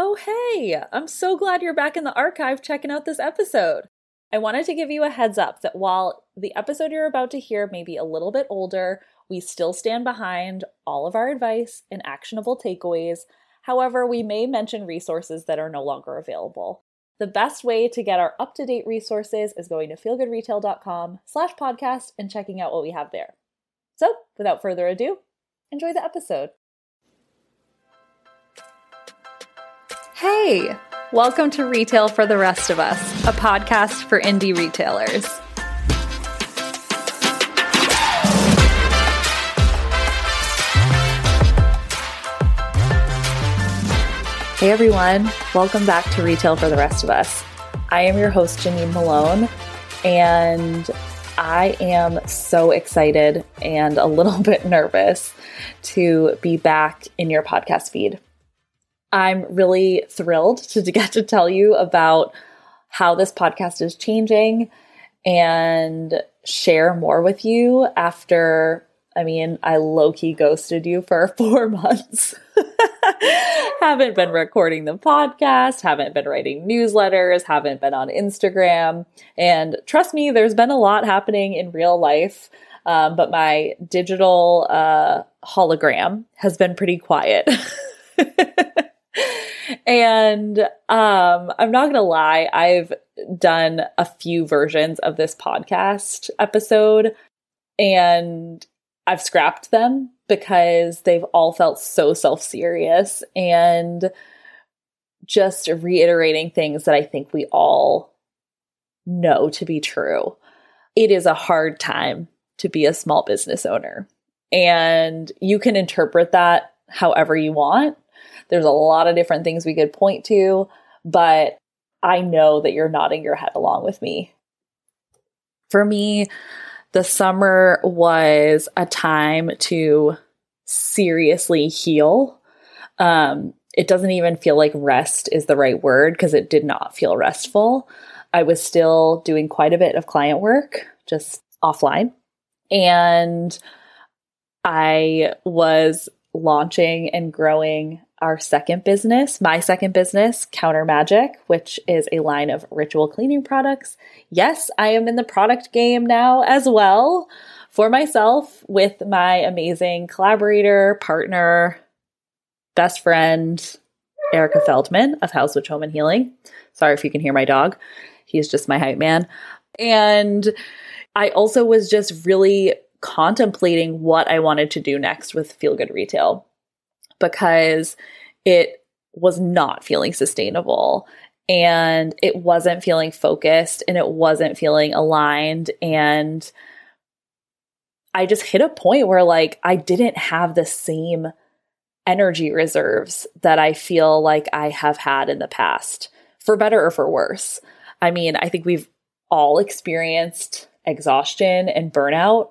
Oh, hey! I'm so glad you're back in the archive checking out this episode. I wanted to give you a heads up that while the episode you're about to hear may be a little bit older, we still stand behind all of our advice and actionable takeaways. However, we may mention resources that are no longer available. The best way to get our up-to-date resources is going to feelgoodretail.com slash podcast and checking out what we have there. So, without further ado, enjoy the episode. Hey, welcome to Retail for the Rest of Us, a podcast for indie retailers. Hey everyone, welcome back to Retail for the Rest of Us. I am your host, Janine Malone, and I am so excited and a little bit nervous to be back in your podcast feed. I'm really thrilled to get to tell you about how this podcast is changing and share more with you after, I mean, I low key ghosted you for four months. haven't been recording the podcast, haven't been writing newsletters, haven't been on Instagram. And trust me, there's been a lot happening in real life. Um, but my digital uh, hologram has been pretty quiet. and um, I'm not going to lie, I've done a few versions of this podcast episode and I've scrapped them because they've all felt so self serious and just reiterating things that I think we all know to be true. It is a hard time to be a small business owner, and you can interpret that however you want. There's a lot of different things we could point to, but I know that you're nodding your head along with me. For me, the summer was a time to seriously heal. Um, it doesn't even feel like rest is the right word because it did not feel restful. I was still doing quite a bit of client work, just offline. And I was launching and growing our second business, my second business, Counter Magic, which is a line of ritual cleaning products. Yes, I am in the product game now as well for myself with my amazing collaborator, partner, best friend, Erica Feldman of House Witch Home and Healing. Sorry if you can hear my dog. He's just my hype man. And I also was just really contemplating what I wanted to do next with Feel Good Retail because it was not feeling sustainable and it wasn't feeling focused and it wasn't feeling aligned and I just hit a point where like I didn't have the same energy reserves that I feel like I have had in the past, for better or for worse. I mean, I think we've all experienced exhaustion and burnout,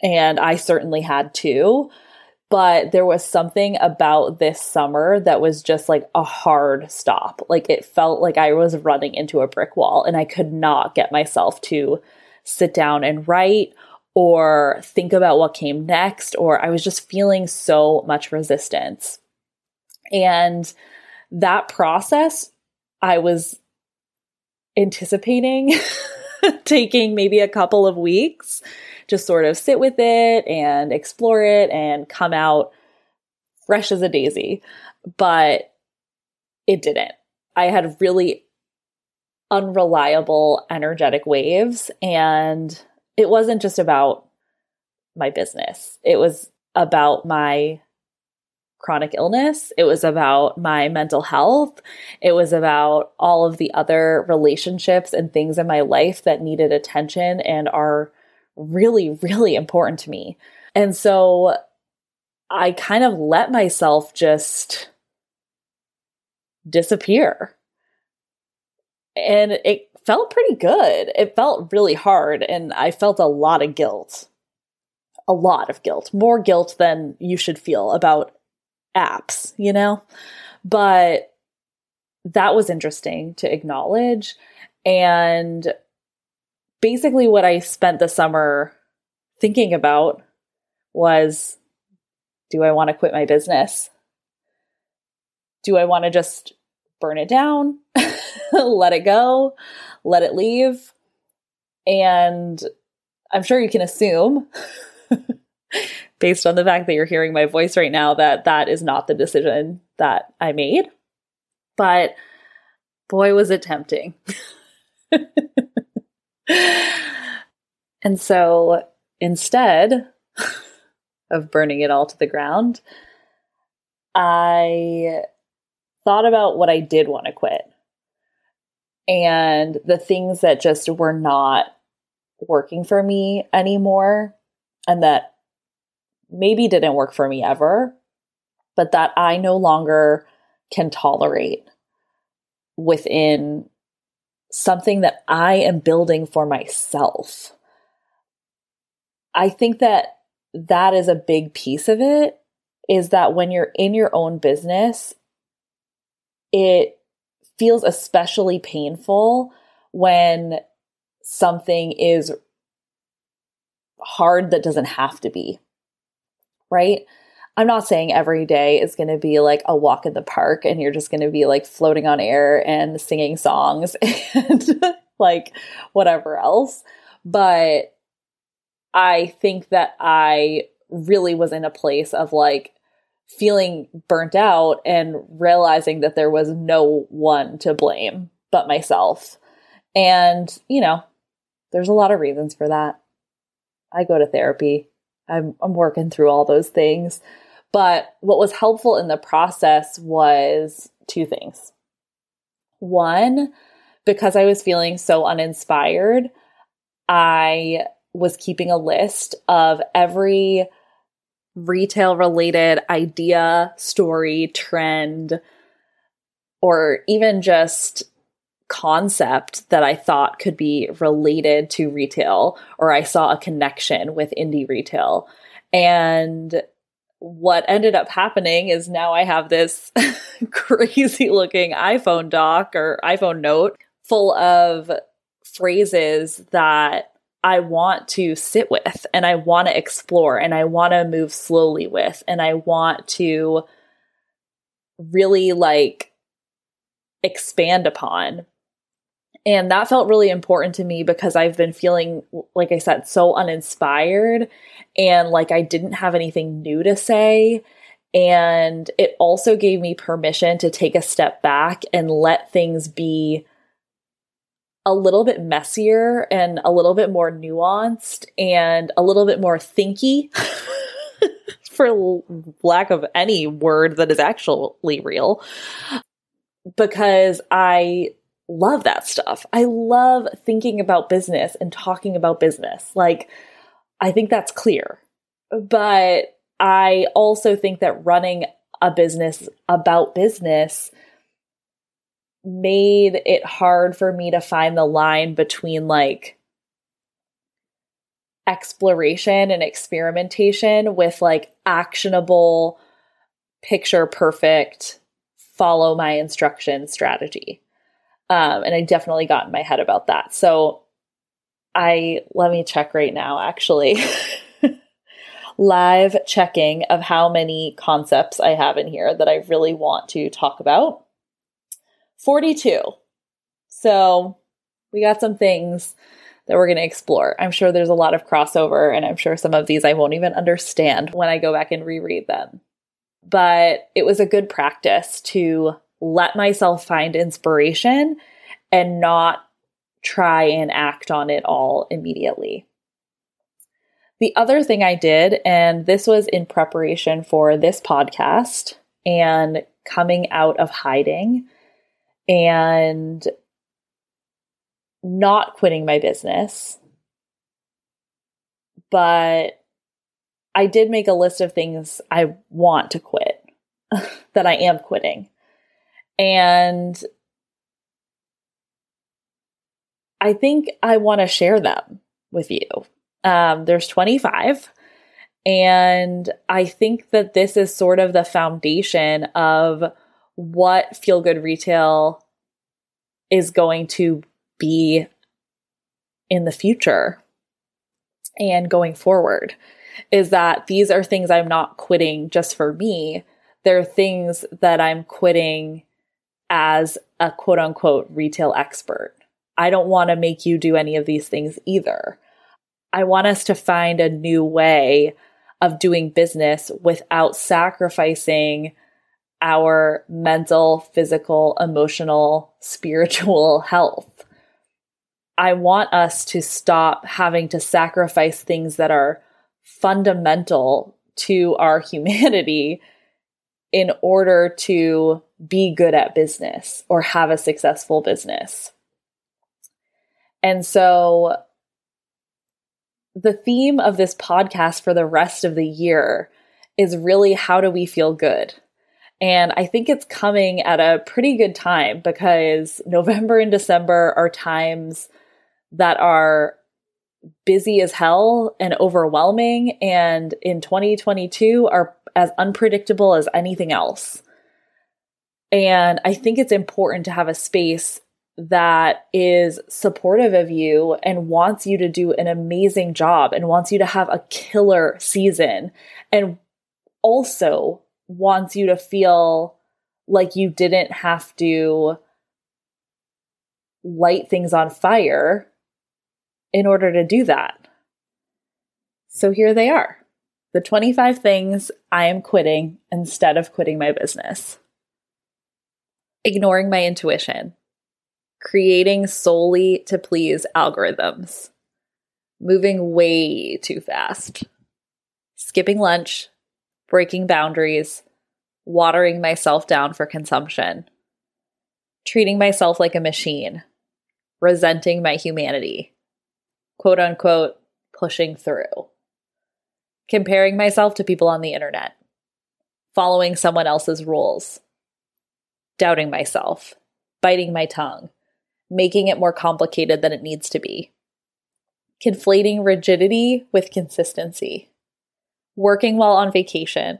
and I certainly had too but there was something about this summer that was just like a hard stop. Like it felt like I was running into a brick wall and I could not get myself to sit down and write or think about what came next, or I was just feeling so much resistance. And that process, I was anticipating taking maybe a couple of weeks just sort of sit with it and explore it and come out fresh as a daisy. But it didn't. I had really unreliable energetic waves and it wasn't just about my business. It was about my chronic illness. It was about my mental health. It was about all of the other relationships and things in my life that needed attention and are really, really important to me. And so I kind of let myself just disappear. And it felt pretty good. It felt really hard, and I felt a lot of guilt. A lot of guilt, more guilt than you should feel about apps, you know? But that was interesting to acknowledge. And basically what I spent the summer thinking about was do I want to quit my business? Do I want to just burn it down, let it go, let it leave? And I'm sure you can assume, based on the fact that you're hearing my voice right now, that that is not the decision that I made. But boy, was it tempting. and so instead of burning it all to the ground, I thought about what I did want to quit. And the things that just were not working for me anymore and that maybe didn't work for me ever, but that I no longer can tolerate within something that I am building for myself. I think that that is a big piece of it is that when you're in your own business, it feels especially painful when something is hard that doesn't have to be. Right? I'm not saying every day is going to be like a walk in the park and you're just going to be like floating on air and singing songs and like whatever else. But I think that I really was in a place of like feeling burnt out and realizing that there was no one to blame but myself. And, you know, there's a lot of reasons for that. I go to therapy. I'm, I'm working through all those things. But what was helpful in the process was two things. One, because I was feeling so uninspired, I was keeping a list of every retail related idea, story, trend, or even just concept that I thought could be related to retail, or I saw a connection with indie retail. And what ended up happening is now I have this crazy looking iPhone doc or iPhone note full of phrases that I want to sit with and I want to explore and I want to move slowly with and I want to really like expand upon. And that felt really important to me because I've been feeling, like I said, so uninspired and like I didn't have anything new to say. And it also gave me permission to take a step back and let things be a little bit messier and a little bit more nuanced and a little bit more thinky, for lack of any word that is actually real, because I love that stuff. I love thinking about business and talking about business. Like, I think that's clear. But I also think that running a business about business made it hard for me to find the line between like exploration and experimentation with like actionable, picture perfect, follow my instruction strategy. Um, and I definitely got in my head about that. So I let me check right now actually. Live checking of how many concepts I have in here that I really want to talk about. 42. So we got some things that we're going to explore. I'm sure there's a lot of crossover, and I'm sure some of these I won't even understand when I go back and reread them. But it was a good practice to let myself find inspiration and not try and act on it all immediately. The other thing I did, and this was in preparation for this podcast and coming out of hiding, and not quitting my business. But I did make a list of things I want to quit that I am quitting. And I think I want to share them with you. Um, there's 25. And I think that this is sort of the foundation of what feel good retail is going to be in the future and going forward is that these are things I'm not quitting just for me. They're things that I'm quitting as a quote unquote retail expert. I don't want to make you do any of these things either. I want us to find a new way of doing business without sacrificing our mental, physical, emotional, spiritual health. I want us to stop having to sacrifice things that are fundamental to our humanity in order to be good at business or have a successful business. And so the theme of this podcast for the rest of the year is really how do we feel good? And I think it's coming at a pretty good time because November and December are times that are busy as hell and overwhelming, and in 2022 are as unpredictable as anything else. And I think it's important to have a space that is supportive of you and wants you to do an amazing job and wants you to have a killer season and also wants you to feel like you didn't have to light things on fire in order to do that. So here they are the 25 things I am quitting instead of quitting my business. Ignoring my intuition. Creating solely to please algorithms, moving way too fast, skipping lunch, breaking boundaries, watering myself down for consumption, treating myself like a machine, resenting my humanity, quote unquote, pushing through, comparing myself to people on the internet, following someone else's rules, doubting myself, biting my tongue, making it more complicated than it needs to be. Conflating rigidity with consistency. Working while on vacation.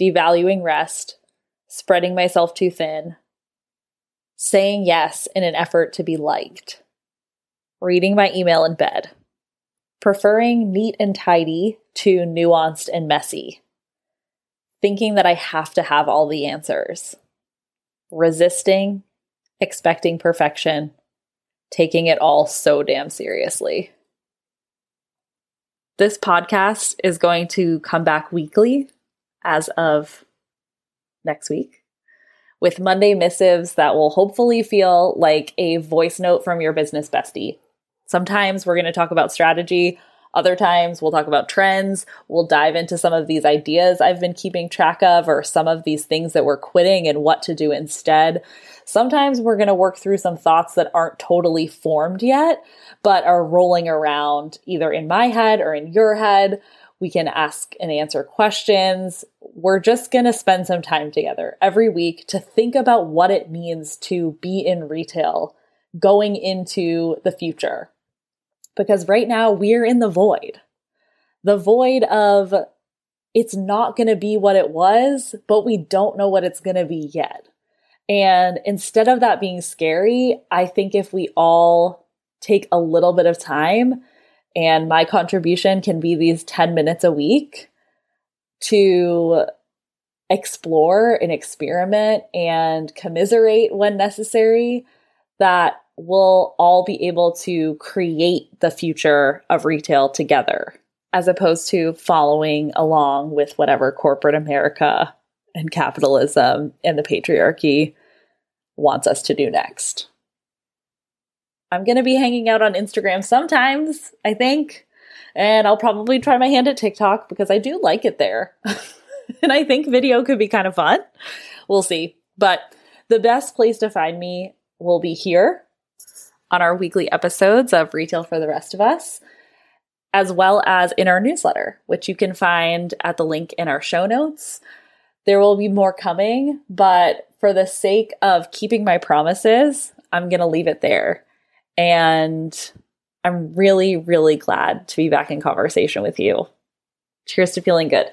Devaluing rest. Spreading myself too thin. Saying yes in an effort to be liked. Reading my email in bed. Preferring neat and tidy to nuanced and messy. Thinking that I have to have all the answers. Resisting expecting perfection, taking it all so damn seriously. This podcast is going to come back weekly as of next week with Monday missives that will hopefully feel like a voice note from your business bestie. Sometimes we're going to talk about strategy. Other times we'll talk about trends. We'll dive into some of these ideas I've been keeping track of or some of these things that we're quitting and what to do instead. Sometimes we're going to work through some thoughts that aren't totally formed yet, but are rolling around either in my head or in your head. We can ask and answer questions. We're just going to spend some time together every week to think about what it means to be in retail going into the future because right now we're in the void. The void of it's not going to be what it was, but we don't know what it's going to be yet. And instead of that being scary, I think if we all take a little bit of time, and my contribution can be these 10 minutes a week to explore and experiment and commiserate when necessary, that we'll all be able to create the future of retail together as opposed to following along with whatever corporate America and capitalism and the patriarchy wants us to do next. I'm going to be hanging out on Instagram sometimes, I think, and I'll probably try my hand at TikTok because I do like it there. and I think video could be kind of fun. We'll see. But the best place to find me will be here on our weekly episodes of Retail for the Rest of Us, as well as in our newsletter, which you can find at the link in our show notes. There will be more coming, but for the sake of keeping my promises, I'm going to leave it there. And I'm really, really glad to be back in conversation with you. Cheers to feeling good.